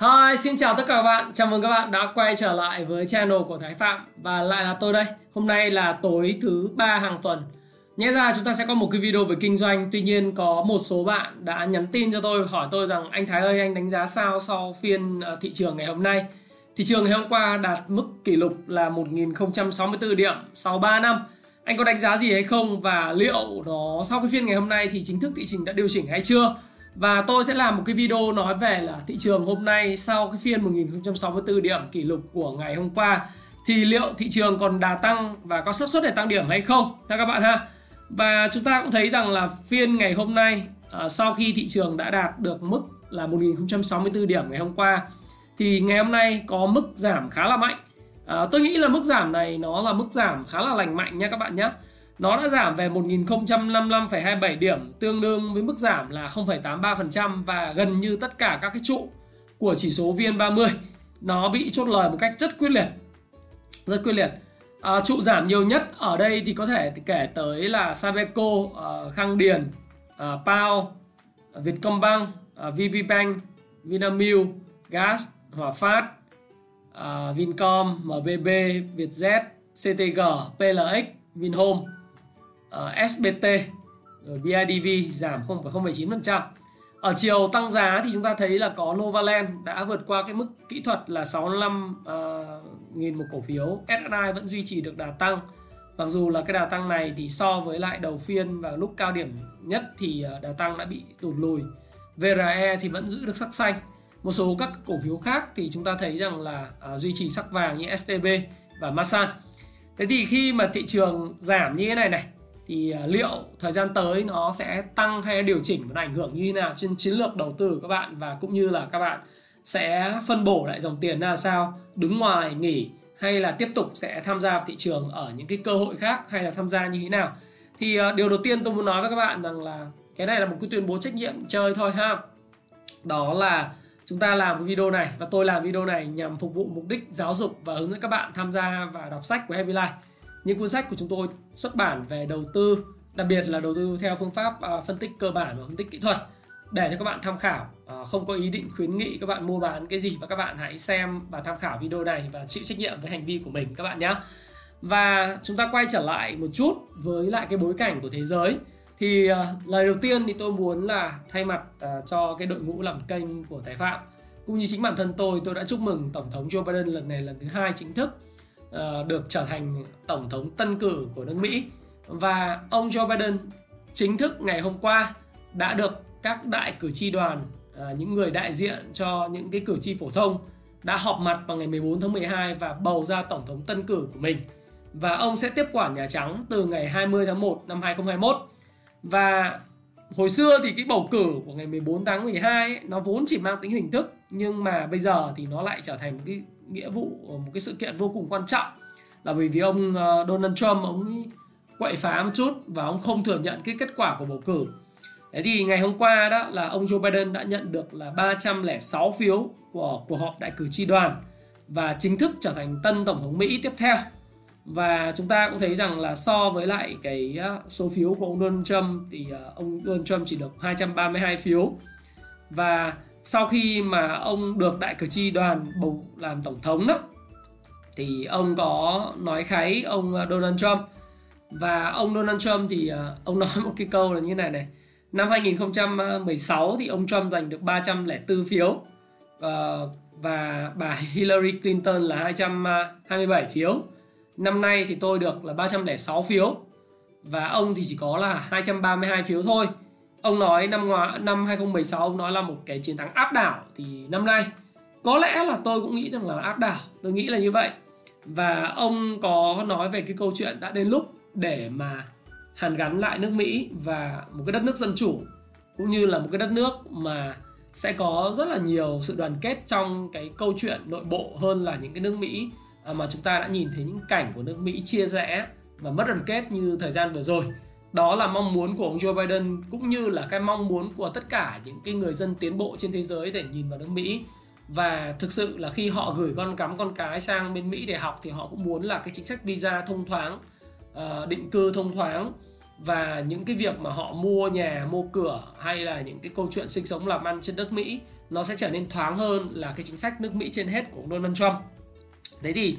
Hi, xin chào tất cả các bạn. Chào mừng các bạn đã quay trở lại với channel của Thái Phạm và lại là tôi đây. Hôm nay là tối thứ ba hàng tuần. Nhẽ ra chúng ta sẽ có một cái video về kinh doanh. Tuy nhiên có một số bạn đã nhắn tin cho tôi hỏi tôi rằng anh Thái ơi anh đánh giá sao sau phiên ờ, thị trường ngày hôm nay. Thị trường ngày hôm qua đạt mức kỷ lục là 1064 điểm sau 3 năm. Anh có đánh giá gì hay không và liệu nó sau cái phiên ngày hôm nay thì chính thức thị trường đã điều chỉnh hay chưa? Và tôi sẽ làm một cái video nói về là thị trường hôm nay sau cái phiên 1064 điểm kỷ lục của ngày hôm qua thì liệu thị trường còn đà tăng và có xác suất để tăng điểm hay không nha các bạn ha. Và chúng ta cũng thấy rằng là phiên ngày hôm nay à, sau khi thị trường đã đạt được mức là 1064 điểm ngày hôm qua thì ngày hôm nay có mức giảm khá là mạnh. À, tôi nghĩ là mức giảm này nó là mức giảm khá là lành mạnh nha các bạn nhé. Nó đã giảm về 1055,27 điểm tương đương với mức giảm là 0,83% và gần như tất cả các cái trụ của chỉ số VN30 nó bị chốt lời một cách rất quyết liệt. Rất quyết liệt. À, trụ giảm nhiều nhất ở đây thì có thể kể tới là Sabeco, uh, Khang Điền, uh, Pao, Vietcombank, à, uh, VPBank, Vinamilk, Gas, Hòa Phát, uh, Vincom, MBB, Vietjet, CTG, PLX, Vinhome Ờ, uh, SBT rồi ờ, BIDV giảm 0,09%. Ở chiều tăng giá thì chúng ta thấy là có Novaland đã vượt qua cái mức kỹ thuật là 65 uh, ờ, nghìn một cổ phiếu. SSI vẫn duy trì được đà tăng. Mặc dù là cái đà tăng này thì so với lại đầu phiên và lúc cao điểm nhất thì đà tăng đã bị tụt lùi. VRE thì vẫn giữ được sắc xanh. Một số các cổ phiếu khác thì chúng ta thấy rằng là uh, duy trì sắc vàng như STB và Masan. Thế thì khi mà thị trường giảm như thế này này thì à, liệu thời gian tới nó sẽ tăng hay điều chỉnh và ảnh hưởng như thế nào trên chiến lược đầu tư của các bạn? Và cũng như là các bạn sẽ phân bổ lại dòng tiền ra sao? Đứng ngoài nghỉ hay là tiếp tục sẽ tham gia vào thị trường ở những cái cơ hội khác hay là tham gia như thế nào? Thì à, điều đầu tiên tôi muốn nói với các bạn rằng là cái này là một cái tuyên bố trách nhiệm chơi thôi ha. Đó là chúng ta làm cái video này và tôi làm video này nhằm phục vụ mục đích giáo dục và hướng dẫn các bạn tham gia và đọc sách của Happy Life những cuốn sách của chúng tôi xuất bản về đầu tư, đặc biệt là đầu tư theo phương pháp à, phân tích cơ bản và phân tích kỹ thuật. Để cho các bạn tham khảo à, không có ý định khuyến nghị các bạn mua bán cái gì, và các bạn hãy xem và tham khảo video này và chịu trách nhiệm với hành vi của mình, các bạn nhé và chúng ta quay trở lại một chút với lại cái bối cảnh của thế giới. Thì à, lời đầu tiên thì tôi muốn là thay mặt cho cái đội ngũ làm kênh của Thái Phạm, cũng như chính bản thân tôi tôi đã chúc mừng tổng thống Joe Biden lần này lần thứ hai chính thức uh, được trở thành tổng thống tân cử của nước Mỹ. Và ông Joe Biden chính thức ngày hôm qua đã được các đại cử tri đoàn uh, những người đại diện cho những cái cử tri phổ thông đã họp mặt vào ngày 14 tháng 12 và bầu ra tổng thống tân cử của mình. Và ông sẽ tiếp quản Nhà Trắng từ ngày 20 tháng 1 năm 2021 và hồi xưa thì cái bầu cử của ngày 14 tháng 12 ấy, nó vốn chỉ mang tính hình thức nhưng mà bây giờ thì nó lại trở thành một cái nghĩa vụ ờ, một cái sự kiện vô cùng quan trọng là bởi vì ông ờ, Donald Trump, ông quậy phá một chút và ông không thừa nhận cái kết quả của bầu cử. Thế thì ngày hôm qua đó là ông Joe Biden đã nhận được là 306 phiếu của cuộc họp đại cử tri đoàn và chính thức trở thành tân tổng thống Mỹ tiếp theo. Và chúng ta cũng thấy rằng là so với lại cái ờ, số phiếu của ông Donald Trump thì ông Donald Trump chỉ được 232 phiếu. Và sau khi mà ông được đại cử tri đoàn bầu làm tổng thống đó, thì ông có nói kháy ông à, Donald Trump. Và ông Donald Trump thì à, ông nói một cái câu là như này này. Năm 2016 thì ông Trump giành được 304 phiếu ờ, và bà Hillary Clinton là 227 phiếu. Năm nay thì tôi được là 306 phiếu, và ông thì chỉ có là 232 phiếu thôi ông nói năm ngoái năm 2016 ông nói là một cái chiến thắng áp đảo thì năm nay có lẽ là tôi cũng nghĩ rằng là áp đảo, tôi nghĩ là như vậy và ông có nói về cái câu chuyện đã đến lúc để mà hàn gắn lại nước Mỹ và một cái đất nước dân chủ, cũng như là một cái đất nước mà sẽ có rất là nhiều sự đoàn kết trong cái câu chuyện nội bộ hơn là những cái nước Mỹ à, mà chúng ta đã nhìn thấy những cảnh của nước Mỹ chia rẽ và mất đoàn kết như thời gian vừa rồi. Đó là mong muốn của ông Joe Biden cũng như là cái mong muốn của tất cả những cái người dân tiến bộ trên thế giới để nhìn vào nước Mỹ và thực sự là khi họ gửi con cắm con cái sang bên Mỹ để học thì họ cũng muốn là cái chính sách visa thông thoáng, ờ, định cư thông thoáng và những cái việc mà họ mua nhà, mua cửa hay là những cái câu chuyện sinh sống làm ăn trên đất Mỹ nó sẽ trở nên thoáng hơn là cái chính sách nước Mỹ trên hết của ông Donald Trump. Thế thì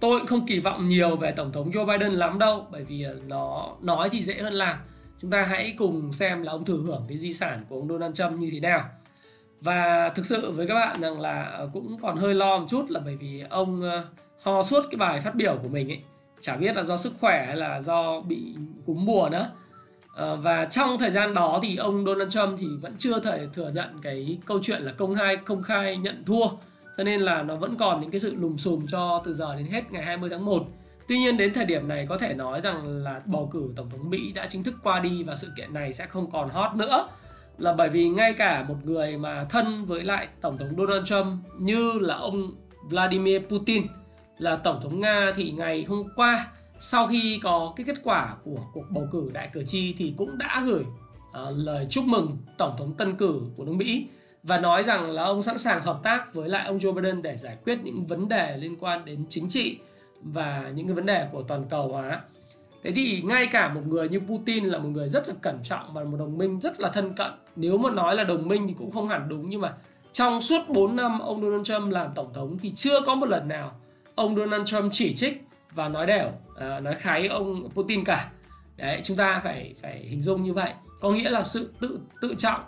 tôi cũng không kỳ vọng nhiều về tổng thống Joe Biden lắm đâu, bởi vì ờ, nó nói thì dễ hơn làm. Chúng ta hãy cùng xem là ông thừa hưởng cái di sản của ông Donald Trump như thế nào và thực sự với các bạn rằng là ờ, cũng còn hơi lo một chút là bởi vì ông ờ, ho suốt cái bài phát biểu của mình ấy, chả biết là do sức khỏe hay là do bị cúm mùa nữa và trong thời gian đó thì ông Donald Trump thì vẫn chưa thể thừa nhận cái câu chuyện là công khai công khai nhận thua cho nên là nó vẫn còn những cái sự lùm xùm cho từ giờ đến hết ngày 20 tháng 1 Tuy nhiên đến thời điểm này có thể nói rằng là bầu cử tổng thống Mỹ đã chính thức qua đi và sự kiện này sẽ không còn hot nữa. Là bởi vì ngay cả một người mà thân với lại tổng thống Donald Trump như là ông Vladimir Putin là tổng thống Nga thì ngày hôm qua sau khi có cái kết quả của cuộc bầu cử đại cử tri thì cũng đã gửi uh, lời chúc mừng tổng thống tân cử của nước Mỹ và nói rằng là ông sẵn sàng hợp tác với lại ông Joe Biden để giải quyết những vấn đề liên quan đến chính trị và những cái vấn đề của toàn cầu hóa. Thế thì ngay cả một người như Putin là một người rất là cẩn trọng và một đồng minh rất là thân cận. Nếu mà nói là đồng minh thì cũng không hẳn đúng nhưng mà trong suốt 4 năm ông Donald Trump làm tổng thống thì chưa có một lần nào ông Donald Trump chỉ trích và nói đều, à, nói khái ông Putin cả. Đấy, chúng ta phải phải hình dung như vậy. Có nghĩa là sự tự tự trọng,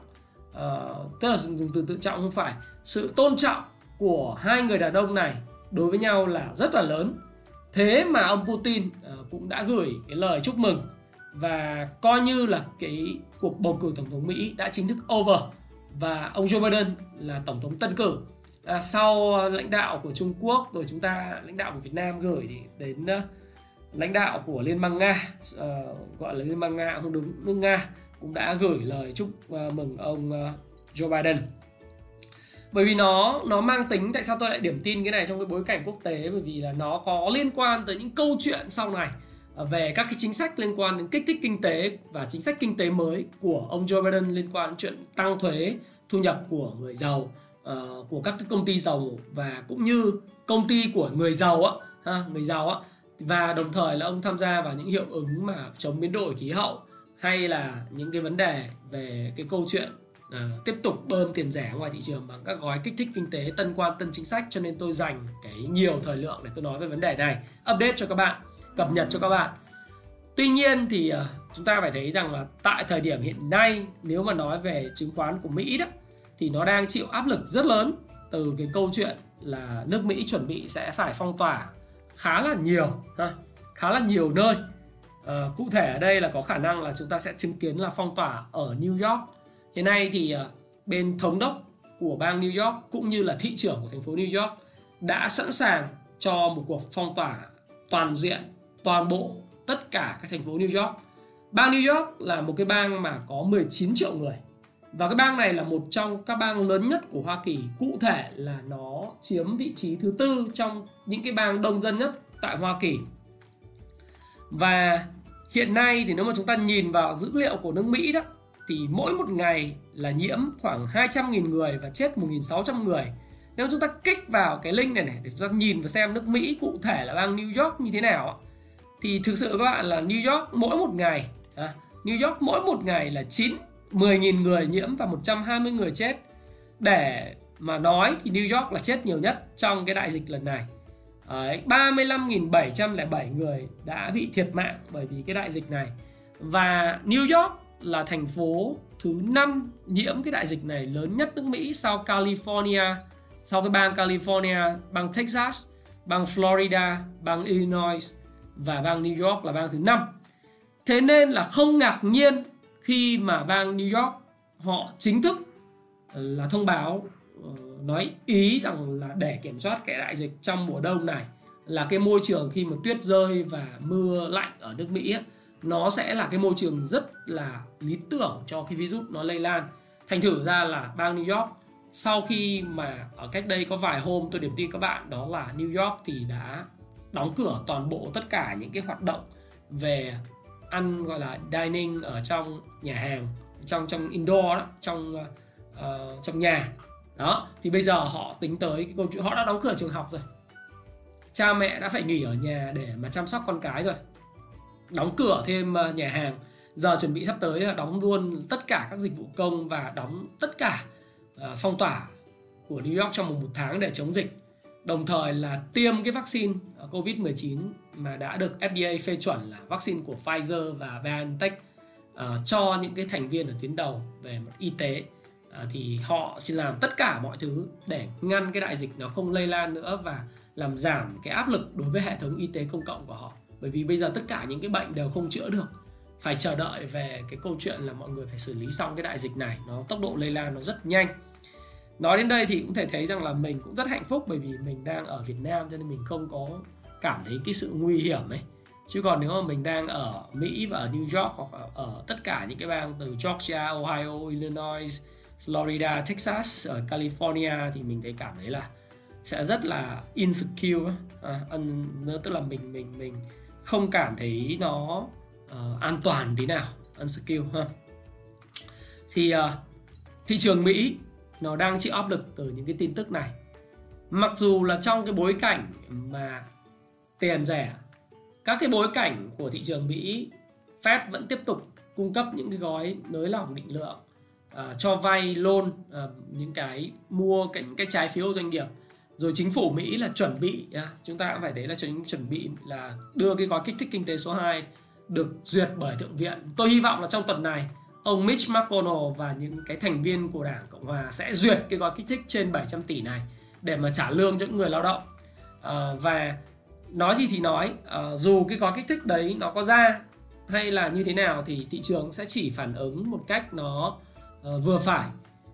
uh, tức là dùng từ tự trọng không phải. Sự tôn trọng của hai người đàn ông này đối với nhau là rất là lớn. Thế mà ông Putin uh, cũng đã gửi cái lời chúc mừng và coi như là cái cuộc bầu cử tổng thống Mỹ đã chính thức over và ông Joe Biden là tổng thống tân cử. À, sau lãnh đạo của Trung Quốc rồi chúng ta lãnh đạo của Việt Nam gửi đến uh, lãnh đạo của Liên bang Nga uh, gọi là Liên bang Nga không đúng nước Nga cũng đã gửi lời chúc uh, mừng ông uh, Joe Biden. Bởi vì nó nó mang tính tại sao tôi lại điểm tin cái này trong cái bối cảnh quốc tế? Bởi vì là nó có liên quan tới những câu chuyện sau này về các cái chính sách liên quan đến kích thích kinh tế và chính sách kinh tế mới của ông Joe Biden liên quan đến chuyện tăng thuế thu nhập của người giàu uh, của các cái công ty giàu và cũng như công ty của người giàu á ha người giàu á và đồng thời là ông tham gia vào những hiệu ứng mà chống biến đổi khí hậu hay là những cái vấn đề về cái câu chuyện à, tiếp tục bơm tiền rẻ ngoài thị trường bằng các gói kích thích kinh tế tân quan tân chính sách. Cho nên tôi dành cái nhiều thời lượng để tôi nói về vấn đề này. Update cho các bạn cập nhật cho các bạn. Tuy nhiên thì uh, chúng ta phải thấy rằng là tại thời điểm hiện nay nếu mà nói về chứng khoán của mỹ đó thì nó đang chịu áp lực rất lớn từ cái câu chuyện là nước mỹ chuẩn bị sẽ phải phong tỏa khá là nhiều ha khá là nhiều nơi à, cụ thể ở đây là có khả năng là chúng ta sẽ chứng kiến là phong tỏa ở New York Hiện nay thì à, bên thống đốc của bang New York cũng như là thị trưởng của thành phố New York đã sẵn sàng cho một cuộc phong tỏa toàn diện toàn bộ tất cả các thành phố New York. Bang New York là một cái bang mà có 19 triệu người. Và cái bang này là một trong các bang lớn nhất của Hoa Kỳ. Cụ thể là nó chiếm vị trí thứ tư trong những cái bang đông dân nhất tại Hoa Kỳ. Và hiện nay thì nếu mà chúng ta nhìn vào dữ liệu của nước Mỹ đó thì mỗi một ngày là nhiễm khoảng 200.000 người và chết 1.600 người. Nếu chúng ta kích vào cái link này này để chúng ta nhìn và xem nước Mỹ cụ thể là bang New York như thế nào thì thực sự các bạn là New York mỗi một ngày à, New York mỗi một ngày là 9 10.000 người nhiễm và 120 người chết. Để mà nói thì New York là chết nhiều nhất trong cái đại dịch lần này. Đấy, 35.707 người đã bị thiệt mạng bởi vì cái đại dịch này. Và New York là thành phố thứ 5 nhiễm cái đại dịch này lớn nhất nước Mỹ sau California, sau cái bang California, bang Texas, bang Florida, bang Illinois và bang New York là bang thứ 5. Thế nên là không ngạc nhiên khi mà bang New York họ chính thức ờ, là thông báo ờ, nói ý rằng là để kiểm soát cái đại dịch trong mùa đông này là cái môi trường khi mà tuyết rơi và mưa lạnh ở nước Mỹ ấy, nó sẽ là cái môi trường rất là lý tưởng cho cái virus nó lây lan. Thành thử ra là bang New York sau khi mà ở cách đây có vài hôm tôi điểm tin các bạn đó là New York thì đã đóng cửa toàn bộ tất cả những cái hoạt động về ăn gọi là dining ở trong nhà hàng trong trong indoor đó trong uh, trong nhà. Đó thì bây giờ họ tính tới cái câu chuyện họ đã đóng cửa trường học rồi. Cha mẹ đã phải nghỉ ở nhà để mà chăm sóc con cái rồi. Đóng cửa thêm ờ, nhà hàng. Giờ chuẩn bị sắp tới là đóng luôn tất cả các dịch vụ công và đóng tất cả uh, phong tỏa của New York trong một, một tháng để chống dịch. Đồng thời là tiêm cái vaccine COVID-19 mà đã được FDA phê chuẩn là vaccine của Pfizer và BioNTech uh, cho những cái thành viên ở tuyến đầu về mặt y tế. Uh, thì họ chỉ làm tất cả mọi thứ để ngăn cái đại dịch nó không lây lan nữa và làm giảm cái áp lực đối với hệ thống y tế công cộng của họ. Bởi vì bây giờ tất cả những cái bệnh đều không chữa được. Phải chờ đợi về cái câu chuyện là mọi người phải xử lý xong cái đại dịch này. Nó tốc độ lây lan nó rất nhanh. Nói đến đây thì cũng thể thấy rằng là mình cũng rất hạnh phúc bởi vì mình đang ở Việt Nam cho nên mình không có cảm thấy cái sự nguy hiểm ấy. Chứ còn nếu mà mình đang ở Mỹ và ở New York hoặc ở, ở tất cả những cái bang từ Georgia, Ohio, Illinois, Florida, Texas, ở California thì mình thấy cảm thấy là sẽ rất là insecure à, tức là mình mình mình không cảm thấy nó uh, an toàn tí nào insecure. ha. Thì uh, thị trường Mỹ nó đang chịu áp lực từ những cái tin tức này. Mặc dù là trong cái bối cảnh mà tiền rẻ. Các cái bối cảnh của thị trường Mỹ Fed vẫn tiếp tục cung cấp những cái gói nới lỏng định lượng uh, cho vay loan uh, những cái mua cái, những cái trái phiếu doanh nghiệp. Rồi chính phủ Mỹ là chuẩn bị uh, chúng ta cũng phải thấy là chuẩn chuẩn bị là đưa cái gói kích thích kinh tế số 2 được duyệt bởi thượng viện. Tôi hy vọng là trong tuần này ông Mitch McConnell và những cái thành viên của Đảng Cộng hòa sẽ duyệt cái gói kích thích trên 700 tỷ này để mà trả lương cho những người lao động. Uh, và nói gì thì nói uh, dù cái gói kích thích đấy nó có ra hay là như thế nào thì thị trường sẽ chỉ phản ứng một cách nó uh, vừa phải.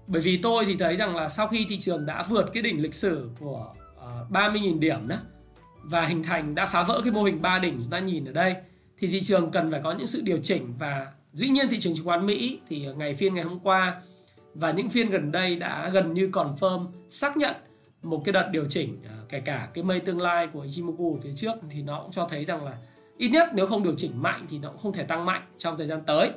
Bởi vì tôi thì thấy rằng là sau khi thị trường đã vượt cái đỉnh lịch sử của ờ, uh, 30.000 điểm đó và hình thành đã phá vỡ cái mô hình ba đỉnh chúng ta nhìn ở đây thì thị trường cần phải có những sự điều chỉnh. Và dĩ nhiên thị trường chứng khoán Mỹ thì ngày phiên ngày hôm qua và những phiên gần đây đã gần như confirm xác nhận một cái đợt điều chỉnh kể cả cái mây tương lai của Ichimoku phía trước thì nó cũng cho thấy rằng là ít nhất nếu không điều chỉnh mạnh thì nó cũng không thể tăng mạnh trong thời gian tới.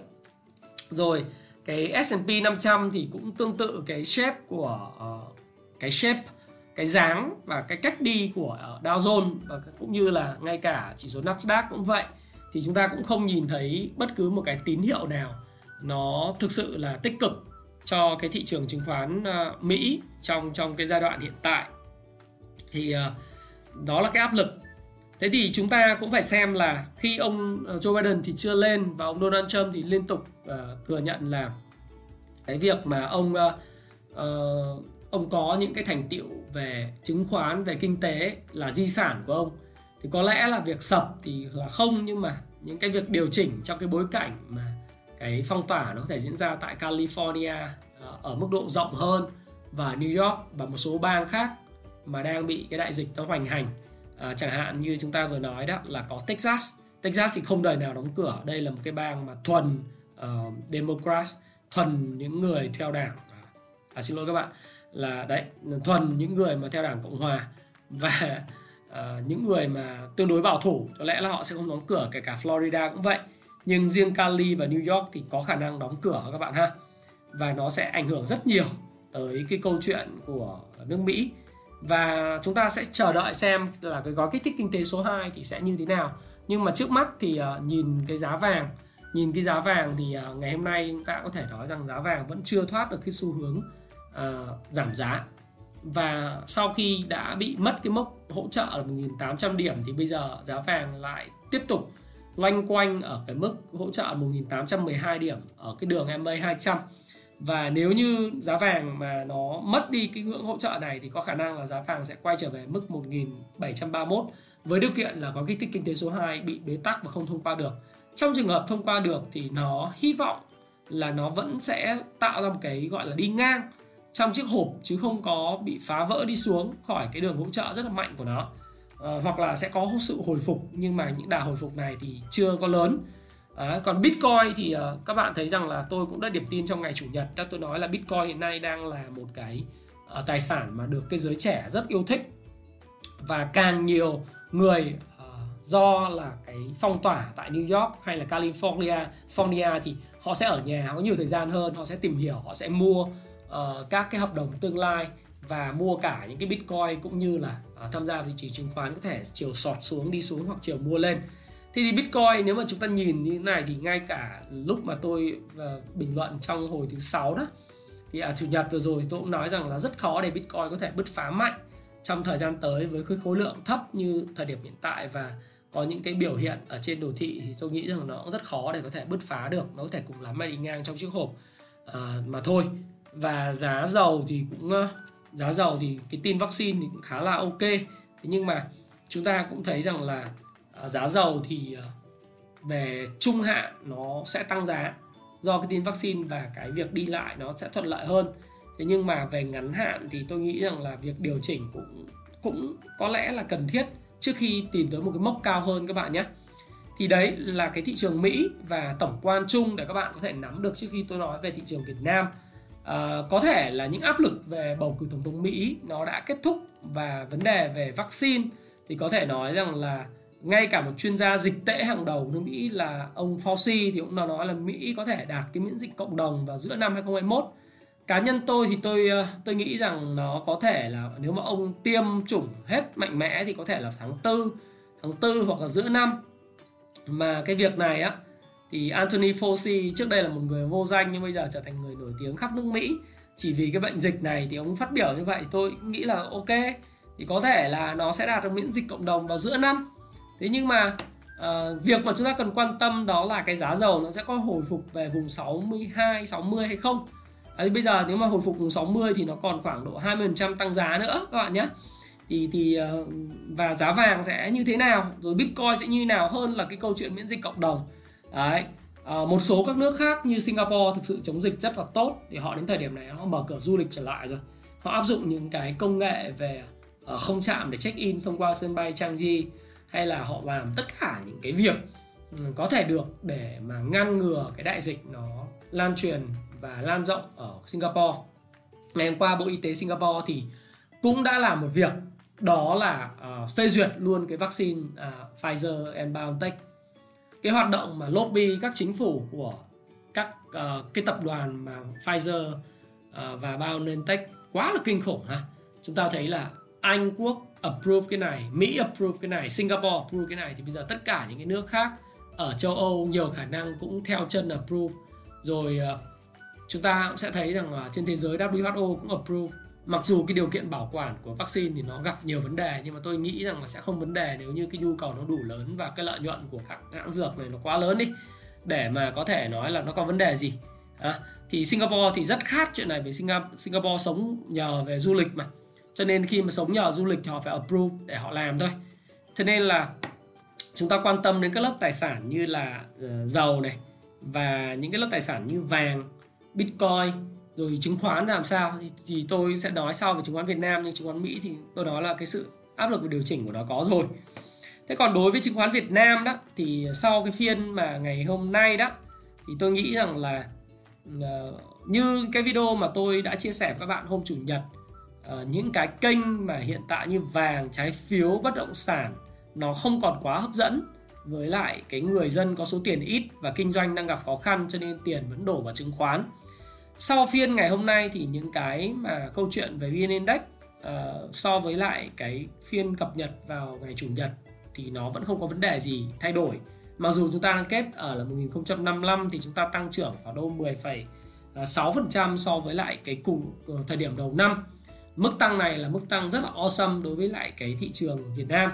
Rồi cái S&P 500 thì cũng tương tự cái shape của uh, cái shape cái dáng và cái cách đi của uh, Dow Jones và cũng như là ngay cả chỉ số Nasdaq cũng vậy. Thì chúng ta cũng không nhìn thấy bất cứ một cái tín hiệu nào nó thực sự là tích cực cho cái thị trường chứng khoán uh, Mỹ trong trong cái giai đoạn hiện tại thì ờ, đó là cái áp lực. Thế thì chúng ta cũng phải xem là khi ông ờ, Joe Biden thì chưa lên và ông Donald Trump thì liên tục uh, thừa nhận là cái việc mà ông uh, ông có những cái thành tiệu về chứng khoán về kinh tế là di sản của ông. Thì có lẽ là việc sập thì là không nhưng mà những cái việc điều chỉnh trong cái bối cảnh mà cái phong tỏa nó có thể diễn ra tại California ở mức độ rộng hơn và New York và một số bang khác mà đang bị cái đại dịch nó hoành hành. À, chẳng hạn như chúng ta vừa nói đó là có Texas. Texas thì không đời nào đóng cửa. Đây là một cái bang mà thuần uh, Democrat thuần những người theo đảng. À, xin lỗi các bạn. Là đấy thuần những người mà theo đảng cộng hòa và uh, những người mà tương đối bảo thủ. Có lẽ là họ sẽ không đóng cửa kể cả Florida cũng vậy. Nhưng riêng Cali và New York thì có khả năng đóng cửa các bạn ha. Và nó sẽ ảnh hưởng rất nhiều tới cái câu chuyện của nước Mỹ và chúng ta sẽ chờ đợi xem là cái gói kích thích kinh tế số 2 thì sẽ như thế nào. Nhưng mà trước mắt thì uh, nhìn cái giá vàng nhìn cái giá vàng thì uh, ngày hôm nay chúng ta có thể nói rằng giá vàng vẫn chưa thoát được cái xu hướng uh, giảm giá. Và sau khi đã bị mất cái mốc hỗ trợ là 1.800 điểm thì bây giờ giá vàng lại tiếp tục loanh quanh ở cái mức hỗ trợ 1.812 điểm ở cái đường MA 200 và nếu như giá vàng mà nó mất đi cái ngưỡng hỗ trợ này thì có khả năng là giá vàng sẽ quay trở về mức 1731 với điều kiện là có kích thích kinh tế số 2 bị bế tắc và không thông qua được. Trong trường hợp thông qua được thì nó hy vọng là nó vẫn sẽ tạo ra một cái gọi là đi ngang trong chiếc hộp chứ không có bị phá vỡ đi xuống khỏi cái đường hỗ trợ rất là mạnh của nó à, hoặc là sẽ có sự hồi phục nhưng mà những đà hồi phục này thì chưa có lớn À, còn Bitcoin thì uh, các bạn thấy rằng là tôi cũng đã điểm tin trong ngày chủ nhật. Đã tôi nói là Bitcoin hiện nay đang là một cái uh, tài sản mà được cái giới trẻ rất yêu thích. Và càng nhiều người uh, do là cái phong tỏa tại New York hay là California, California thì họ sẽ ở nhà có nhiều thời gian hơn, họ sẽ tìm hiểu, họ sẽ mua uh, các cái hợp đồng tương lai và mua cả những cái Bitcoin cũng như là uh, tham gia vào thị trường chứng khoán có thể chiều sọt xuống đi xuống hoặc chiều mua lên. Thế thì Bitcoin nếu mà chúng ta nhìn như thế này thì ngay cả lúc mà tôi uh, bình luận trong hồi thứ sáu đó thì à, chủ nhật vừa rồi tôi cũng nói rằng là rất khó để Bitcoin có thể bứt phá mạnh trong thời gian tới với cái khối lượng thấp như thời điểm hiện tại và có những cái biểu hiện ở trên đồ thị thì tôi nghĩ rằng nó cũng rất khó để có thể bứt phá được. Nó có thể cùng lắm mà đi ngang trong chiếc hộp à, mà thôi. Và giá dầu thì cũng giá dầu thì cái tin vaccine thì cũng khá là ok. Thế nhưng mà chúng ta cũng thấy rằng là Ờ, giá dầu thì ờ, về trung hạn nó sẽ tăng giá do cái tin vaccine và cái việc đi lại nó sẽ thuận lợi hơn. Thế nhưng mà về ngắn hạn thì tôi nghĩ rằng là việc điều chỉnh cũng cũng có lẽ là cần thiết trước khi tìm tới một cái mốc cao hơn các bạn nhé. Thì đấy là cái thị trường Mỹ và tổng quan chung để các bạn có thể nắm được trước khi tôi nói về thị trường Việt Nam. À, có thể là những áp lực về bầu cử tổng thống Mỹ nó đã kết thúc và vấn đề về vaccine thì có thể nói rằng là ngay cả một chuyên gia dịch tễ hàng đầu nước Mỹ là ông Fauci thì cũng đã nói là Mỹ có thể đạt cái miễn dịch cộng đồng vào giữa năm 2021 cá nhân tôi thì tôi ờ, tôi nghĩ rằng nó có thể là nếu mà ông tiêm chủng hết mạnh mẽ thì có thể là tháng tư tháng tư hoặc là giữa năm. Mà cái việc này á, thì Anthony Fauci trước đây là một người vô danh nhưng bây giờ trở thành người nổi tiếng khắp nước Mỹ. Chỉ vì cái bệnh dịch này thì ông phát biểu như vậy, tôi nghĩ là ok. Thì có thể là nó sẽ đạt được miễn dịch cộng đồng vào giữa năm thế nhưng mà uh, việc mà chúng ta cần quan tâm đó là cái giá dầu nó sẽ có hồi phục về vùng 62 60 hay không? À, bây giờ nếu mà hồi phục vùng 60 thì nó còn khoảng độ 20% tăng giá nữa các bạn nhé. Thì thì uh, và giá vàng sẽ như thế nào? Rồi bitcoin sẽ như nào hơn là cái câu chuyện miễn dịch cộng đồng? Đấy à, một số các nước khác như Singapore thực sự chống dịch rất là tốt. Thì họ đến thời điểm này họ mở cửa du lịch trở lại rồi. Họ áp dụng những cái công nghệ về uh, không chạm để check in thông qua sân bay Changi hay là họ làm tất cả những cái việc ừ, có thể được để mà ngăn ngừa cái đại dịch nó lan truyền và lan rộng ở Singapore. Ngày hôm qua Bộ Y tế Singapore thì cũng đã làm một việc đó là uh, phê duyệt luôn cái vaccine uh, Pfizer and BioNTech. Cái hoạt động mà lobby các chính phủ của các uh, cái tập đoàn mà Pfizer uh, và BioNTech quá là kinh khủng ha. Chúng ta thấy là Anh quốc approve cái này Mỹ approve cái này Singapore approve cái này thì bây giờ tất cả những cái nước khác ở châu Âu nhiều khả năng cũng theo chân approve. Rồi ờ, chúng ta cũng sẽ thấy rằng trên thế giới WHO cũng approve. Mặc dù cái điều kiện bảo quản của vaccine thì nó gặp nhiều vấn đề nhưng mà tôi nghĩ rằng là sẽ không vấn đề nếu như cái nhu cầu nó đủ lớn và cái lợi nhuận của các hãng dược này nó quá lớn đi để mà có thể nói là nó có vấn đề gì. À, thì Singapore thì rất khát chuyện này vì Singapore, Singapore sống nhờ về du lịch mà cho nên khi mà sống nhờ du lịch thì họ phải approve để họ làm thôi. Cho nên là chúng ta quan tâm đến các lớp tài sản như là ờ, dầu này và những cái lớp tài sản như vàng bitcoin rồi chứng khoán làm sao. Thì, thì tôi sẽ nói sau về chứng khoán Việt Nam nhưng chứng khoán Mỹ thì tôi nói là cái sự áp lực về điều chỉnh của nó có rồi. Thế còn đối với chứng khoán Việt Nam đó thì sau cái phiên mà ngày hôm nay đó thì tôi nghĩ rằng là uh, như cái video mà tôi đã chia sẻ với các bạn hôm chủ nhật uh, những cái kênh mà hiện tại như vàng trái phiếu bất động sản nó không còn quá hấp dẫn với lại cái người dân có số tiền ít và kinh doanh đang gặp khó khăn cho nên tiền vẫn đổ vào chứng khoán. Sau phiên ngày hôm nay thì những cái mà câu chuyện về VN Index uh, so với lại cái phiên cập nhật vào ngày chủ nhật thì nó vẫn không có vấn đề gì thay đổi. Mặc dù chúng ta đang kết ở là 1055 thì chúng ta tăng trưởng khoảng đâu 10,6% so với lại cái cùng ờ, thời điểm đầu năm mức tăng này là mức tăng rất là awesome đối với lại cái thị trường Việt Nam.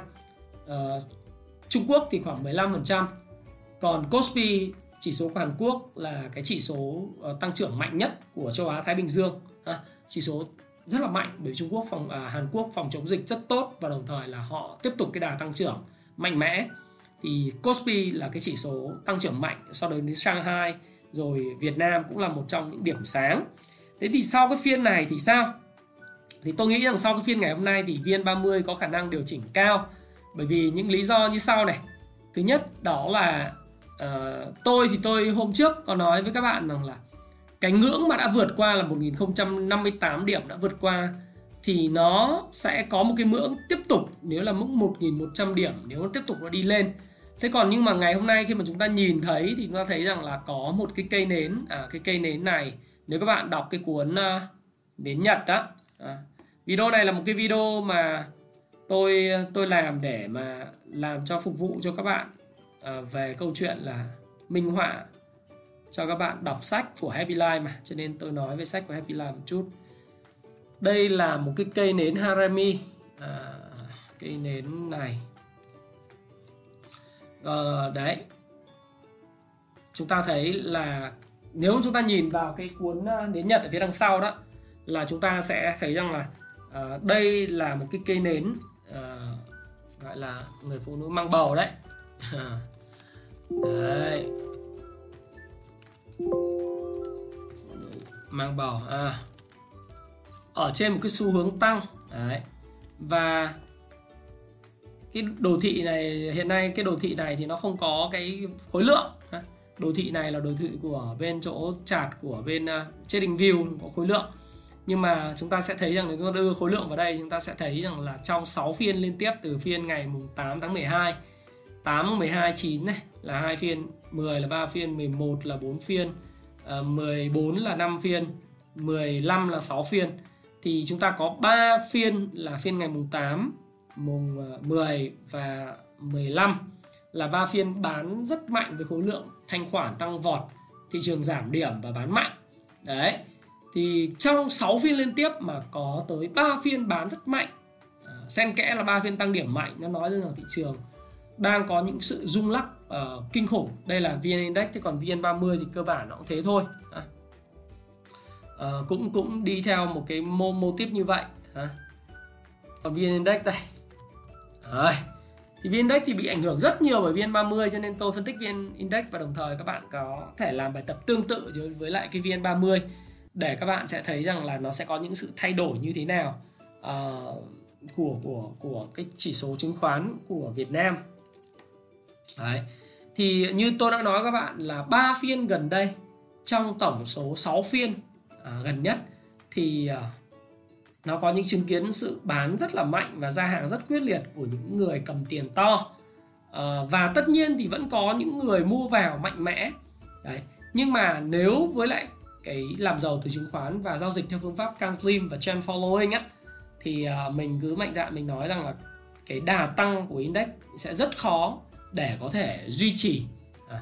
Uh, Trung Quốc thì khoảng 15% còn Kospi chỉ số của Hàn Quốc là cái chỉ số uh, tăng trưởng mạnh nhất của châu Á Thái Bình Dương. À, chỉ số rất là mạnh bởi Trung Quốc phòng à, Hàn Quốc phòng chống dịch rất tốt và đồng thời là họ tiếp tục cái đà tăng trưởng mạnh mẽ. Thì Kospi là cái chỉ số tăng trưởng mạnh so với đến Shanghai rồi Việt Nam cũng là một trong những điểm sáng. Thế thì sau cái phiên này thì sao? Thì tôi nghĩ rằng sau cái phiên ngày hôm nay thì VN30 có khả năng điều chỉnh cao. Bởi vì những lý do như sau này. Thứ nhất đó là uh, tôi thì tôi hôm trước có nói với các bạn rằng là cái ngưỡng mà đã vượt qua là 1058 điểm đã vượt qua thì nó sẽ có một cái ngưỡng tiếp tục nếu là mức 1100 điểm nếu nó tiếp tục nó đi lên. Thế còn nhưng mà ngày hôm nay khi mà chúng ta nhìn thấy thì chúng ta thấy rằng là có một cái cây nến à cái cây nến này. Nếu các bạn đọc cái cuốn uh, nến nhật đó à, video này là một cái video mà tôi tôi làm để mà làm cho phục vụ cho các bạn à, về câu chuyện là minh họa cho các bạn đọc sách của Happy Life mà. Cho nên tôi nói về sách của Happy Life một chút. Đây là một cái cây nến harami à, cây nến này. À, đấy. Chúng ta thấy là nếu chúng ta nhìn vào cái cuốn à, nến nhật ở phía đằng sau đó là chúng ta sẽ thấy rằng là à, đây là một cái cây nến à, gọi là người phụ nữ mang bầu đấy. Đấy. Mang bầu à. Ở trên một cái xu hướng tăng đấy. Và cái đồ thị này hiện nay cái đồ thị này thì nó không có cái khối lượng đồ thị này là đồ thị của bên chỗ chart của bên uh, trading view có khối lượng nhưng mà chúng ta sẽ thấy rằng nếu chúng ta đưa khối lượng vào đây chúng ta sẽ thấy rằng là trong 6 phiên liên tiếp từ phiên ngày mùng 8 tháng 12 8 12 9 này là hai phiên 10 là 3 phiên 11 là 4 phiên ờ, 14 là 5 phiên 15 là 6 phiên thì chúng ta có 3 phiên là phiên ngày mùng 8, mùng ờ, 10 và 15 là ba phiên bán rất mạnh với khối lượng thanh khoản tăng vọt, thị trường giảm điểm và bán mạnh. Đấy. Thì trong 6 phiên liên tiếp mà có tới 3 phiên bán rất mạnh. À, xen kẽ là ba phiên tăng điểm mạnh nó nói rằng thị trường đang có những sự rung lắc uh, kinh khủng. Đây là VN Index chứ còn VN30 thì cơ bản nó cũng thế thôi. À, uh, cũng cũng đi theo một cái mô mô tiếp như vậy ha. còn vn index đây à. thì vn index thì bị ảnh hưởng rất nhiều bởi vn 30 cho nên tôi phân tích vn index và đồng thời các bạn có thể làm bài tập tương tự với lại cái vn 30 để các bạn sẽ thấy rằng là nó sẽ có những sự thay đổi như thế nào uh, của của của cái chỉ số chứng khoán của Việt Nam. Đấy. Thì như tôi đã nói các bạn là ba phiên gần đây trong tổng số 6 phiên à, gần nhất thì à, nó có những chứng kiến sự bán rất là mạnh và ra hàng rất quyết liệt của những người cầm tiền to à, và tất nhiên thì vẫn có những người mua vào mạnh mẽ đấy nhưng mà nếu với lại cái làm giàu từ chứng khoán và giao dịch theo phương pháp can slim và trend following á thì à, mình cứ mạnh dạn mình nói rằng là cái đà tăng của index sẽ rất khó để có thể duy trì. À,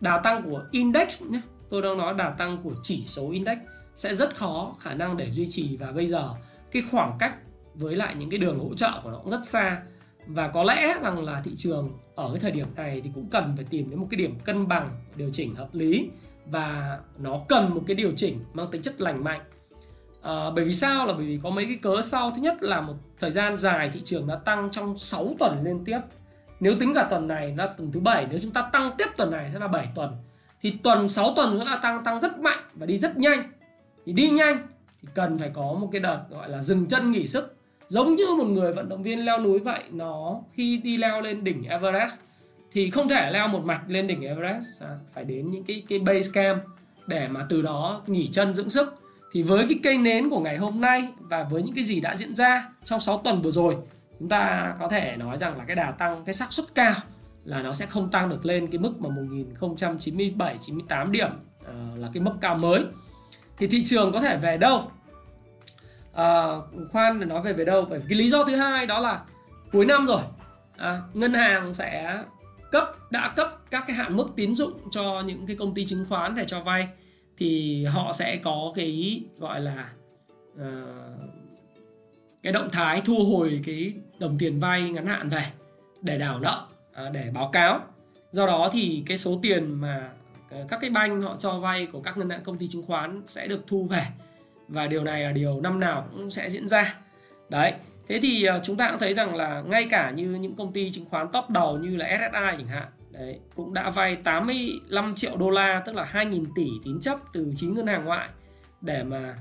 đà tăng của index nhé tôi đang nói đà tăng của chỉ số index sẽ rất khó khả năng để duy trì và bây giờ cái khoảng cách với lại những cái đường hỗ trợ của nó cũng rất xa. Và có lẽ rằng là thị trường ở cái thời điểm này thì cũng cần phải tìm đến một cái điểm cân bằng điều chỉnh hợp lý và nó cần một cái điều chỉnh mang tính chất lành mạnh. À, bởi vì sao? Là bởi vì có mấy cái cớ sau. Thứ nhất là một thời gian dài thị trường đã tăng trong 6 tuần liên tiếp. Nếu tính cả tuần này là tuần thứ bảy nếu chúng ta tăng tiếp tuần này sẽ là 7 tuần. Thì tuần 6 tuần chúng ta tăng tăng rất mạnh và đi rất nhanh. Thì đi nhanh thì cần phải có một cái đợt gọi là dừng chân nghỉ sức. Giống như một người vận động viên leo núi vậy nó khi đi leo lên đỉnh Everest thì không thể leo một mạch lên đỉnh Everest à, phải đến những cái cái base camp để mà từ đó nghỉ chân dưỡng sức. Thì với cái cây nến của ngày hôm nay và với những cái gì đã diễn ra trong 6 tuần vừa rồi chúng ta có thể nói rằng là cái đà tăng cái xác suất cao là nó sẽ không tăng được lên cái mức mà 1097 98 điểm uh, là cái mức cao mới. Thì thị trường có thể về đâu? Uh, khoan để nói về về đâu? Bởi cái lý do thứ hai đó là cuối năm rồi à, ngân hàng sẽ cấp đã cấp các cái hạn mức tín dụng cho những cái công ty chứng khoán để cho vay thì họ sẽ có cái gọi là uh, cái động thái thu hồi cái đồng tiền vay ngắn hạn về để đảo nợ uh, để báo cáo. Do đó thì cái số tiền mà ờ, các cái banh họ cho vay của các ngân hàng công ty chứng khoán sẽ được thu về. Và điều này là điều năm nào cũng sẽ diễn ra. Đấy thế thì à, chúng ta cũng thấy rằng là ngay cả như những công ty chứng khoán top đầu như là SSI chẳng hạn, đấy, cũng đã vay 85 triệu đô la, tức là 2.000 tỷ tín chấp từ 9 ngân hàng ngoại để mà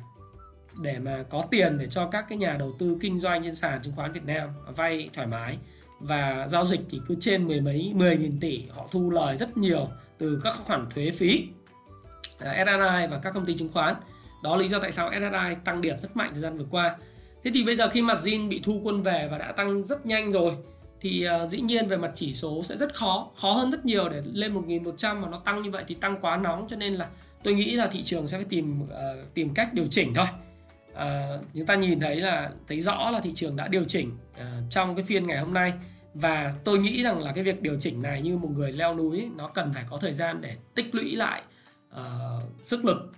để mà có tiền để cho các cái nhà đầu tư kinh doanh trên sàn chứng khoán Việt Nam vay thoải mái. Và giao dịch thì cứ trên mười mấy, mười nghìn tỷ, họ thu lời rất nhiều từ các khoản thuế phí à, SSI và các công ty chứng khoán. Đó là lý do tại sao SSI tăng điểm rất mạnh thời gian vừa qua thế thì bây giờ khi mặt zin bị thu quân về và đã tăng rất nhanh rồi thì uh, dĩ nhiên về mặt chỉ số sẽ rất khó khó hơn rất nhiều để lên 1100 mà nó tăng như vậy thì tăng quá nóng. Cho nên là tôi nghĩ là thị trường sẽ phải tìm uh, tìm cách điều chỉnh thôi. Uh, chúng ta nhìn thấy là thấy rõ là thị trường đã điều chỉnh uh, trong cái phiên ngày hôm nay. Và tôi nghĩ rằng là cái việc điều chỉnh này như một người leo núi nó cần phải có thời gian để tích lũy lại uh, sức lực.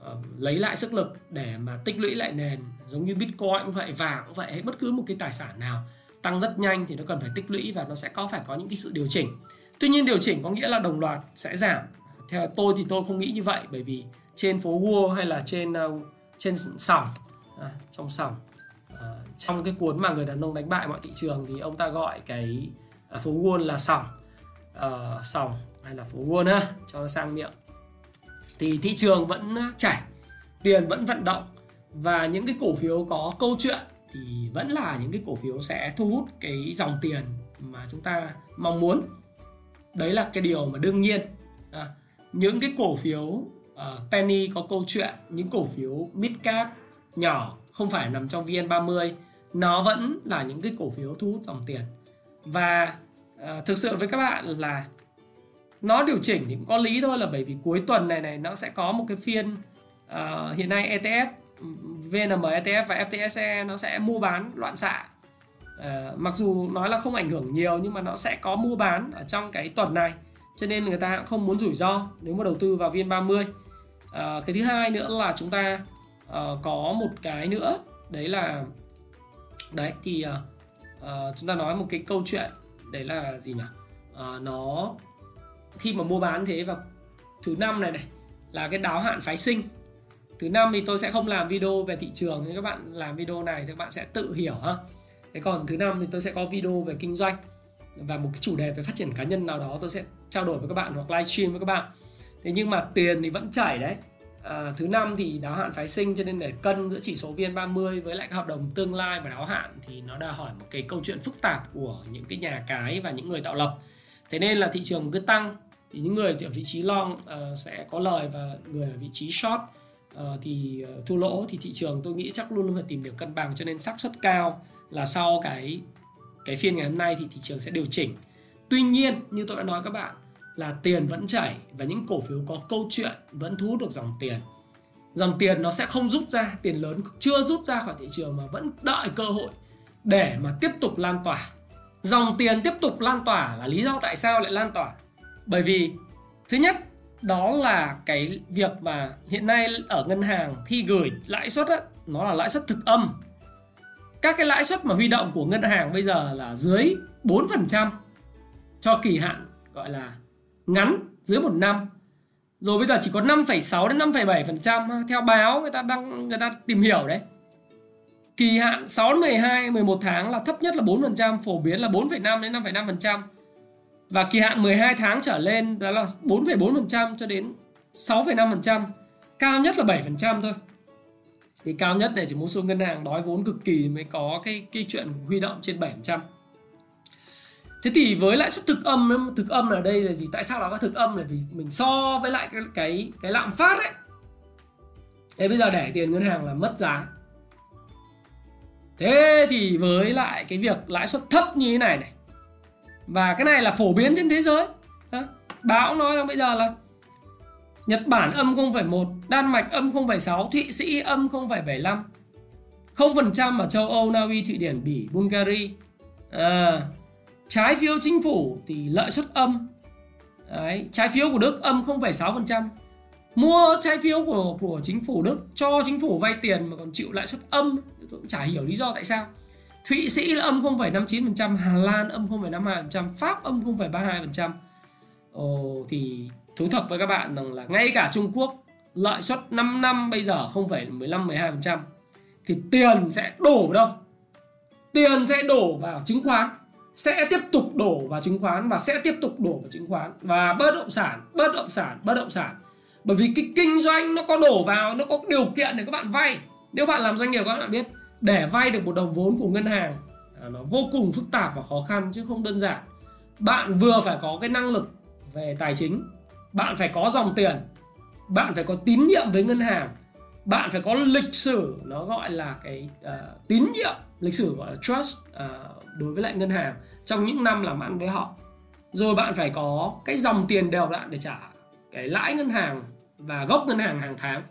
Ờ, lấy lại sức lực để mà tích lũy lại nền giống như bitcoin cũng vậy vàng cũng vậy hay bất cứ một cái tài sản nào tăng rất nhanh thì nó cần phải tích lũy và nó sẽ có phải có những cái sự điều chỉnh. Tuy nhiên điều chỉnh có nghĩa là đồng loạt sẽ giảm. Theo tôi thì tôi không nghĩ như vậy bởi vì trên phố Wall hay là trên ờ, trên sòng à, trong sòng à, trong cái cuốn mà người đàn ông đánh bại mọi thị trường thì ông ta gọi cái à, phố Wall là sòng à, sòng hay là phố Wall ha cho nó sang miệng thì thị trường vẫn chảy tiền vẫn vận động. Và những cái cổ phiếu có câu chuyện thì vẫn là những cái cổ phiếu sẽ thu hút cái dòng tiền mà chúng ta mong muốn. Đấy là cái điều mà đương nhiên. À, những cái cổ phiếu uh, penny có câu chuyện những cổ phiếu mid cap nhỏ không phải nằm trong VN30 nó vẫn là những cái cổ phiếu thu hút dòng tiền. Và uh, thực sự với các bạn là nó điều chỉnh thì cũng có lý thôi là bởi vì cuối tuần này này nó sẽ có một cái phiên uh, hiện nay ETF VNM ETF và FTSE nó sẽ mua bán loạn xạ. Uh, mặc dù nói là không ảnh hưởng nhiều nhưng mà nó sẽ có mua bán ở trong cái tuần này. Cho nên người ta cũng không muốn rủi ro nếu mà đầu tư vào VN30 uh, ờ, cái thứ hai nữa là chúng ta uh, có một cái nữa. Đấy là đấy thì uh, uh, chúng ta nói một cái câu chuyện. Đấy là gì nhỉ? Uh, nó khi mà mua bán thế vào thứ năm này này là cái đáo hạn phái sinh. Thứ năm thì tôi sẽ không làm video về thị trường nên các bạn làm video này thì các bạn sẽ tự hiểu ha. Thế còn thứ năm thì tôi sẽ có video về kinh doanh và một cái chủ đề về phát triển cá nhân nào đó tôi sẽ trao đổi với các bạn hoặc livestream với các bạn. Thế nhưng mà tiền thì vẫn chảy đấy. À, thứ năm thì đáo hạn phái sinh cho nên để cân giữa chỉ số VN30 với lại các hợp đồng tương lai và đáo hạn thì nó đòi hỏi một cái câu chuyện phức tạp của những cái nhà cái và những người tạo lập thế nên là thị trường cứ tăng thì những người ở vị trí long uh, sẽ có lời và người ở vị trí short uh, thì uh, thua lỗ thì thị trường tôi nghĩ chắc luôn luôn phải tìm điểm cân bằng cho nên xác suất cao là sau cái cái phiên ngày hôm nay thì thị trường sẽ điều chỉnh. Tuy nhiên như tôi đã nói các bạn là tiền vẫn chảy và những cổ phiếu có câu chuyện vẫn thu hút được dòng tiền. Dòng tiền nó sẽ không rút ra tiền lớn chưa rút ra khỏi thị trường mà vẫn đợi cơ hội để mà tiếp tục lan tỏa dòng tiền tiếp tục lan tỏa là lý do tại sao lại lan tỏa. Bởi vì thứ nhất đó là cái việc mà hiện nay ở ngân hàng khi gửi lãi suất á, nó là lãi suất thực âm. Các cái lãi suất mà huy động của ngân hàng bây giờ là dưới 4% cho kỳ hạn gọi là ngắn dưới một năm. Rồi bây giờ chỉ có 5,6 đến 5,7% theo báo người ta đang người ta tìm hiểu đấy kỳ hạn 6 đến 12 11 tháng là thấp nhất là 4% phổ biến là 4,5 đến 5,5% và kỳ hạn 12 tháng trở lên đó là 4,4% cho đến 6,5% cao nhất là 7% thôi. Thì cao nhất để chỉ một số ngân hàng đói vốn cực kỳ mới có cái cái chuyện huy động trên 7% thế thì với lãi suất thực âm thực âm ở đây là gì? Tại sao nó có thực âm? Là vì mình so với lại cái cái cái lạm phát ấy. Thế bây giờ để tiền ngân hàng là mất giá thế thì với lại cái việc lãi suất thấp như thế này này và cái này là phổ biến trên thế giới báo nói rằng bây giờ là Nhật Bản âm 0,1 Đan Mạch âm 0,6 Thụy Sĩ âm 0,75 0% ở châu Âu, Na Uy, Thụy Điển, Bỉ, Bulgaria à, trái phiếu chính phủ thì lợi suất âm Đấy, trái phiếu của Đức âm 0,6% mua trái phiếu của của chính phủ Đức cho chính phủ vay tiền mà còn chịu lãi suất âm. Tôi cũng chả hiểu lý do tại sao. Thụy Sĩ là âm 0,59% Hà Lan âm 0,52% Pháp âm 0,32% Ồ, thì thú thật với các bạn rằng là ngay cả Trung Quốc lợi suất 5 năm bây giờ 0,15 12% thì tiền sẽ đổ vào đâu? Tiền sẽ đổ vào chứng khoán sẽ tiếp tục đổ vào chứng khoán và sẽ tiếp tục đổ vào chứng khoán. Và bất động sản bất động sản bất động sản bởi vì cái kinh doanh nó có đổ vào nó có điều kiện để các bạn vay. Nếu bạn làm doanh nghiệp các bạn biết để vay được một đồng vốn của ngân hàng à, nó vô cùng phức tạp và khó khăn chứ không đơn giản. Bạn vừa phải có cái năng lực về tài chính bạn phải có dòng tiền bạn phải có tín nhiệm với ngân hàng bạn phải có lịch sử nó gọi là cái uh, tín nhiệm lịch sử gọi là trust uh, đối với lại ngân hàng. Trong những năm làm ăn với họ rồi bạn phải có cái dòng tiền đều đặn để trả cái lãi ngân hàng và gốc ngân hàng hàng tháng.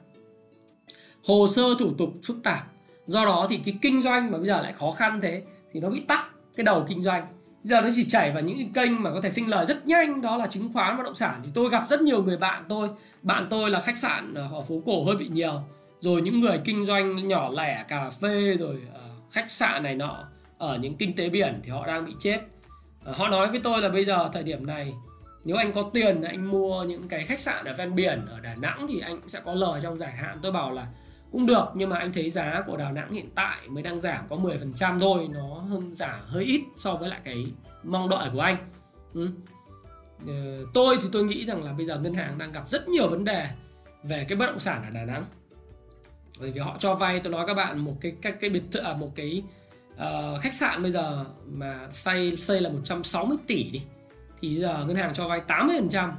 Hồ sơ thủ tục phức tạp. Do đó thì cái kinh doanh mà bây giờ lại khó khăn thế thì nó bị tắc cái đầu kinh doanh. Bây giờ nó chỉ chảy vào những cái kênh mà có thể sinh lời rất nhanh đó là chứng khoán bất động sản. Thì tôi gặp rất nhiều người bạn tôi. Bạn tôi là khách sạn ở phố cổ hơi bị nhiều. Rồi những người kinh doanh nhỏ lẻ cà phê rồi uh, khách sạn này nọ ở những kinh tế biển thì họ đang bị chết. Uh, họ nói với tôi là bây giờ thời điểm này nếu anh có tiền anh mua những cái khách sạn ở ven biển ở Đà Nẵng thì anh sẽ có lời trong dài hạn. Tôi bảo là cũng được nhưng mà anh thấy giá của Đà Nẵng hiện tại mới đang giảm có 10% thôi nó hơn giảm hơi ít so với lại cái mong đợi của anh. Ừ. Ờ, tôi thì tôi nghĩ rằng là bây giờ ngân hàng đang gặp rất nhiều vấn đề về cái bất động sản ở Đà Nẵng. Bởi vì họ cho vay tôi nói các bạn một cái cái, cái biệt thự à, một cái uh, khách sạn bây giờ mà xây xây là 160 tỷ đi thì giờ ngân hàng cho vay 80%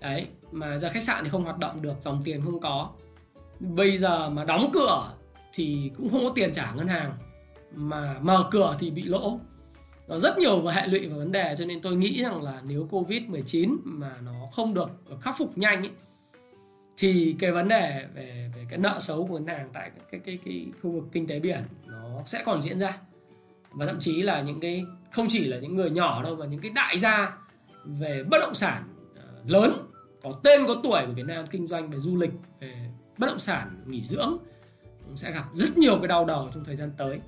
đấy mà giờ khách sạn thì không hoạt động được dòng tiền không có. Bây giờ mà đóng cửa thì cũng không có tiền trả ngân hàng. Mà mở cửa thì bị lỗ. Nó rất nhiều hệ lụy và vấn đề cho nên tôi nghĩ rằng là nếu covid 19 mà nó không được khắc phục nhanh ấy, thì cái vấn đề về về cái nợ xấu của ngân hàng tại cái, cái cái cái khu vực kinh tế biển nó sẽ còn diễn ra. Và thậm chí là những cái không chỉ là những người nhỏ đâu mà những cái đại gia về bất động sản ờ, lớn, có tên, có tuổi của Việt Nam kinh doanh về du lịch, về bất động sản, nghỉ dưỡng, cũng sẽ gặp rất nhiều cái đau đầu trong thời gian tới.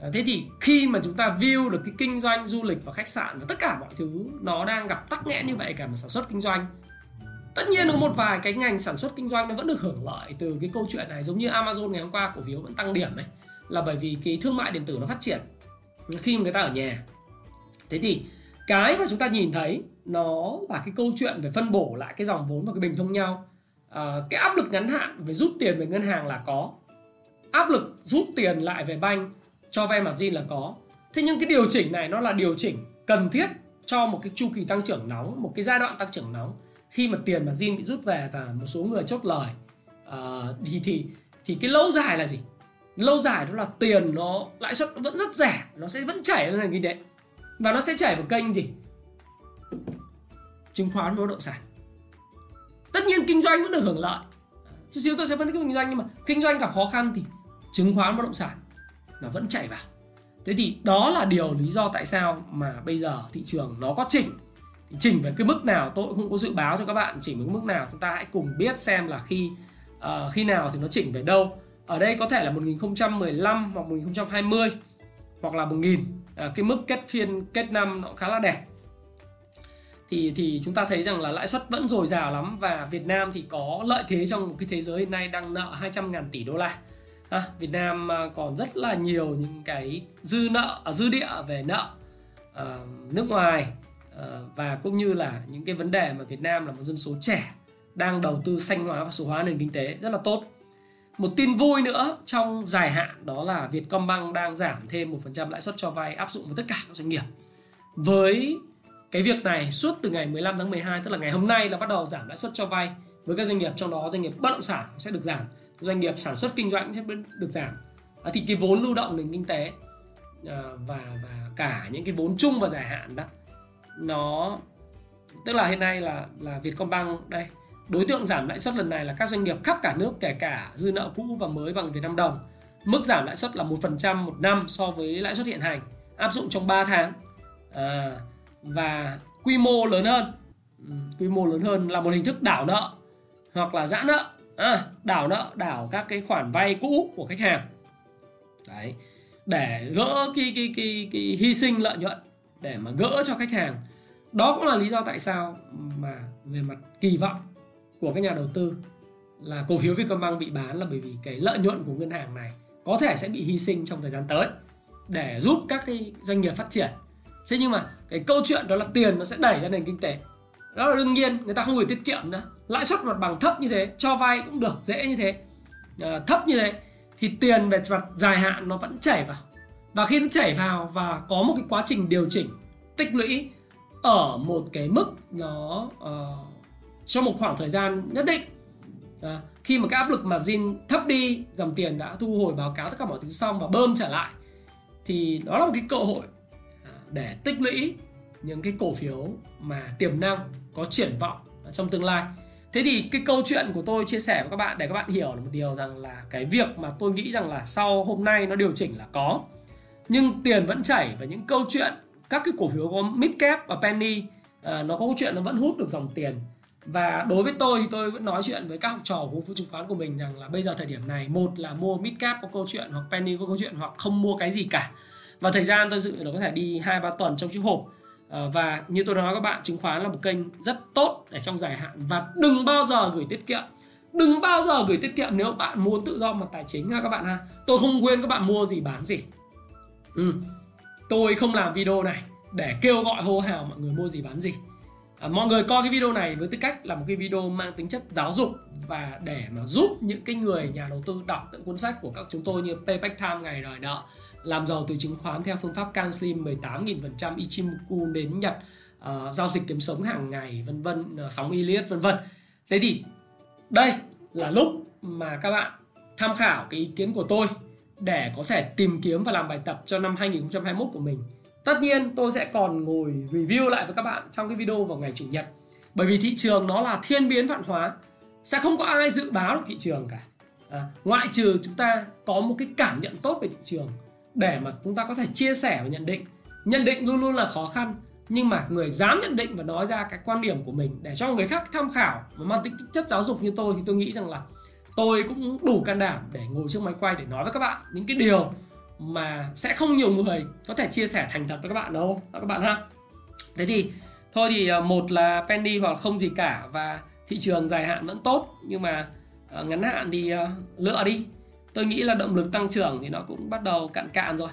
Ờ, thế thì khi mà chúng ta view được cái kinh doanh du lịch và khách sạn và tất cả mọi thứ nó đang gặp tắc nghẽn như vậy, cả mà sản xuất kinh doanh, tất nhiên có một vài cái ngành sản xuất kinh doanh nó vẫn được hưởng lợi từ cái câu chuyện này, giống như Amazon ngày hôm qua cổ phiếu vẫn tăng điểm này, là bởi vì cái thương mại điện tử nó phát triển. Khi người ta ở nhà, thế thì cái mà chúng ta nhìn thấy nó là cái câu chuyện về phân bổ lại cái dòng vốn và cái bình thông nhau. À, cái áp lực ngắn hạn về rút tiền về ngân hàng là có. Áp lực rút tiền lại về banh cho vay margin là có. Thế nhưng cái điều chỉnh này nó là điều chỉnh cần thiết cho một cái chu kỳ tăng trưởng nóng một cái giai đoạn tăng trưởng nóng khi mà tiền margin bị rút về và một số người chốt lời. À, thì thì thì cái lâu dài là gì? Lâu dài đó là tiền nó lãi suất vẫn rất rẻ nó sẽ vẫn chảy lên nền kinh tế và nó sẽ chảy vào kênh gì? Chứng khoán và bất động sản. Tất nhiên kinh doanh vẫn được hưởng lợi. Chút xíu tôi sẽ phân tích kinh doanh nhưng mà kinh doanh gặp khó khăn thì chứng khoán bất động sản nó vẫn chạy vào. Thế thì đó là điều lý do tại sao mà bây giờ thị trường nó có chỉnh thì chỉnh về cái mức nào tôi cũng không có dự báo cho các bạn chỉnh với mức nào chúng ta hãy cùng biết xem là khi uh, khi nào thì nó chỉnh về đâu. Ở đây có thể là 1015 hoặc 1020 hoặc là 1000 à, cái mức kết phiên kết năm nó khá là đẹp. Thì thì chúng ta thấy rằng là lãi suất vẫn dồi dào lắm và Việt Nam thì có lợi thế trong một cái thế giới hiện nay đang nợ 200 ngàn tỷ đô la. À, Việt Nam à, còn rất là nhiều những cái dư nợ à, dư địa về nợ à, nước ngoài à, và cũng như là những cái vấn đề mà Việt Nam là một dân số trẻ đang đầu tư xanh hóa và số hóa nền kinh tế rất là tốt một tin vui nữa trong dài hạn đó là Vietcombank đang giảm thêm 1% lãi suất cho vay áp dụng với tất cả các doanh nghiệp. Với cái việc này suốt từ ngày 15 tháng 12 tức là ngày hôm nay là bắt đầu giảm lãi suất cho vay với các doanh nghiệp trong đó doanh nghiệp bất động sản sẽ được giảm, doanh nghiệp sản xuất kinh doanh sẽ được giảm. À, thì cái vốn lưu động nền kinh tế à, và và cả những cái vốn chung và dài hạn đó nó tức là hiện nay là là Vietcombank đây Đối tượng giảm lãi suất lần này là các doanh nghiệp khắp cả nước kể cả dư nợ cũ và mới bằng Việt Nam đồng. Mức giảm lãi suất là 1% một năm so với lãi suất hiện hành, áp dụng trong 3 tháng. À, và quy mô lớn hơn. Ừ, quy mô lớn hơn là một hình thức đảo nợ hoặc là giãn nợ. À, đảo nợ, đảo các cái khoản vay cũ của khách hàng. Đấy, để gỡ cái cái cái cái hy sinh lợi nhuận để mà gỡ cho khách hàng. Đó cũng là lý do tại sao mà về mặt kỳ vọng của các nhà đầu tư là cổ phiếu Vietcombank bị bán là bởi vì cái lợi nhuận của ngân hàng này có thể sẽ bị hy sinh trong thời gian tới để giúp các cái doanh nghiệp phát triển. Thế nhưng mà cái câu chuyện đó là tiền nó sẽ đẩy ra nền kinh tế. Đó là đương nhiên người ta không gửi tiết kiệm nữa. Lãi suất mặt bằng thấp như thế, cho vay cũng được dễ như thế. À, thấp như thế thì tiền về mặt dài hạn nó vẫn chảy vào và khi nó chảy vào và có một cái quá trình điều chỉnh tích lũy ở một cái mức nó uh, trong một khoảng thời gian nhất định à, khi mà cái áp lực mà zin thấp đi dòng tiền đã thu hồi báo cáo tất cả mọi thứ xong và bơm trở lại thì đó là một cái cơ hội à, để tích lũy những cái cổ phiếu mà tiềm năng có triển vọng trong tương lai. Thế thì cái câu chuyện của tôi chia sẻ với các bạn để các bạn hiểu là một điều rằng là cái việc mà tôi nghĩ rằng là sau hôm nay nó điều chỉnh là có nhưng tiền vẫn chảy và những câu chuyện các cái cổ phiếu có mid cap và penny à, nó có câu chuyện nó vẫn hút được dòng tiền và đối với tôi thì tôi vẫn nói chuyện với các học trò của phố chứng khoán của mình rằng là bây giờ thời điểm này, một là mua midcap có câu chuyện hoặc penny có câu chuyện hoặc không mua cái gì cả. Và thời gian tôi dự nó có thể đi hai, ba tuần trong chiếc hộp. Ờ, và như tôi nói các bạn, chứng khoán là một kênh rất tốt để trong dài hạn. Và đừng bao giờ gửi tiết kiệm. Đừng bao giờ gửi tiết kiệm nếu bạn muốn tự do mặt tài chính ha các bạn ha. Tôi không khuyên các bạn mua gì bán gì. Ừ. tôi không làm video này để kêu gọi hô hào mọi người mua gì bán gì à, mọi người coi cái video này với tư cách là một cái video mang tính chất giáo dục và để mà giúp những cái người nhà đầu tư đọc những cuốn sách của các chúng tôi như Payback Time ngày đòi nợ làm giàu từ chứng khoán theo phương pháp Canslim 18.000% Ichimoku đến Nhật uh, giao dịch kiếm sống hàng ngày vân vân uh, sóng Elliot vân vân. Thế thì đây là lúc mà các bạn tham khảo cái ý kiến của tôi để có thể tìm kiếm và làm bài tập cho năm 2021 của mình. Tất nhiên tôi sẽ còn ngồi review lại với các bạn trong cái video vào ngày Chủ nhật. Bởi vì thị trường nó là thiên biến vạn hóa. Sẽ không có ai dự báo được thị trường cả. À, ngoại trừ chúng ta có một cái cảm nhận tốt về thị trường để mà chúng ta có thể chia sẻ và nhận định. Nhận định luôn luôn là khó khăn nhưng mà người dám nhận định và nói ra cái quan điểm của mình để cho người khác tham khảo và mang tính chất giáo dục như tôi thì tôi nghĩ rằng là tôi cũng đủ can đảm để ngồi trước máy quay để nói với các bạn những cái điều mà sẽ không nhiều người có thể chia sẻ thành thật với các bạn đâu các bạn ha. Thế thì thôi thì à, một là penny hoặc không gì cả và thị trường dài hạn vẫn tốt nhưng mà à, ngắn hạn thì à, lựa đi. Tôi nghĩ là động lực tăng trưởng thì nó cũng bắt đầu cạn cạn rồi.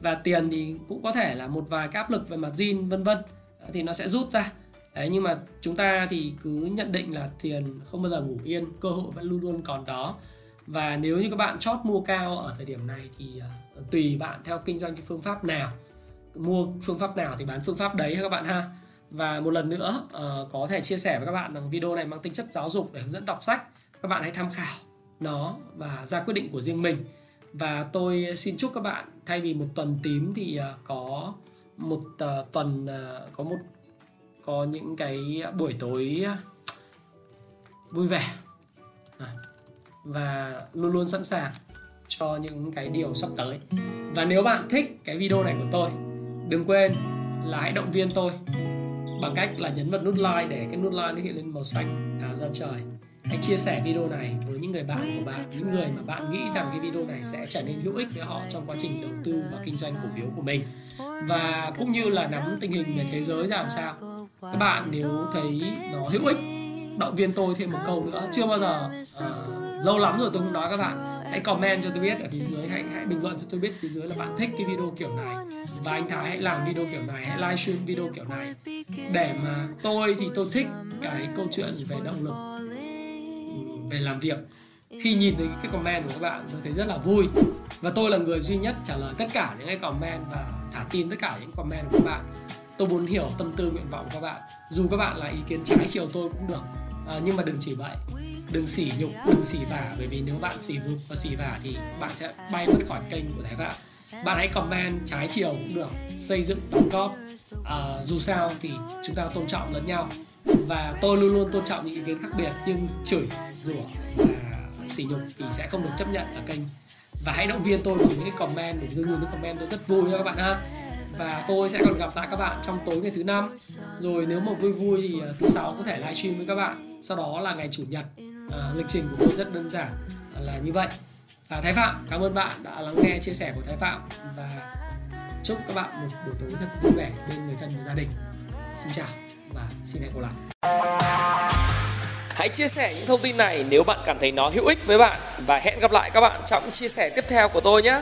Và tiền thì cũng có thể là một vài cái áp lực về mặt zin vân vân. Thì nó sẽ rút ra. Đấy, nhưng mà chúng ta thì cứ nhận định là tiền không bao giờ ngủ yên cơ hội vẫn luôn luôn còn đó và nếu như các bạn chót mua cao ở thời điểm này thì à, tùy bạn theo kinh doanh cái phương pháp nào. Mua phương pháp nào thì bán phương pháp đấy các bạn ha. Và một lần nữa ờ, có thể chia sẻ với các bạn rằng video này mang tính chất giáo dục để hướng dẫn đọc sách. Các bạn hãy tham khảo nó và ra quyết định của riêng mình. Và tôi xin chúc các bạn thay vì một tuần tím thì à, có một ờ, tuần à, có một có những cái buổi tối vui vẻ. À, và luôn luôn sẵn sàng cho những cái điều sắp tới. Và nếu bạn thích cái video này của tôi đừng quên là hãy động viên tôi bằng cách là nhấn vào nút like để cái nút like nó hiện lên màu xanh à, ra trời. Hãy chia sẻ video này với những người bạn của bạn những người mà bạn nghĩ rằng cái video này sẽ trở nên hữu ích với họ trong quá trình đầu tư và kinh doanh cổ phiếu của mình. Và cũng như là nắm tình hình về thế giới ra làm sao. Các bạn nếu thấy nó hữu ích động viên tôi thêm một câu nữa. Chưa bao giờ uh, lâu lắm rồi tôi không nói các bạn. Hãy comment cho tôi biết ở phía dưới. Hãy hãy bình luận cho tôi biết phía dưới là bạn thích cái video kiểu này. Và anh Thái hãy làm video kiểu này hãy livestream video kiểu này. Để mà tôi thì tôi thích cái câu chuyện về động lực ừ, về làm việc. Khi nhìn thấy cái comment của các bạn tôi thấy rất là vui. Và tôi là người duy nhất trả lời tất cả những cái comment và thả tin tất cả những comment của các bạn. Tôi muốn hiểu tâm tư nguyện vọng của các bạn. Dù các bạn là ý kiến trái chiều tôi cũng được à, nhưng mà đừng chỉ vậy đừng xỉ nhục đừng xỉ vả bởi vì nếu bạn xỉ nhục và xỉ vả thì bạn sẽ bay mất khỏi kênh của thái phạm. Bạn hãy comment trái chiều cũng được xây dựng đóng góp. À, dù sao thì chúng ta tôn trọng lẫn nhau. Và tôi luôn luôn tôn trọng những ý kiến khác biệt nhưng chửi rủa và xỉ nhục thì sẽ không được chấp nhận ở kênh. Và hãy động viên tôi bằng những cái comment bởi vì những comment tôi rất vui cho các bạn ha và tôi sẽ còn gặp lại các bạn trong tối ngày thứ năm. Rồi nếu mà vui vui thì à, thứ sáu có thể livestream với các bạn. Sau đó là ngày chủ nhật à, lịch trình của tôi rất đơn giản à, là như vậy. Và thái phạm cảm ơn bạn đã lắng nghe chia sẻ của thái phạm. Và chúc các bạn một buổi tối thật vui vẻ bên người thân và gia đình. Xin chào và xin hẹn gặp lại. Hãy chia sẻ những thông tin này nếu bạn cảm thấy nó hữu ích với bạn. Và hẹn gặp lại các bạn trong chia sẻ tiếp theo của tôi nhé.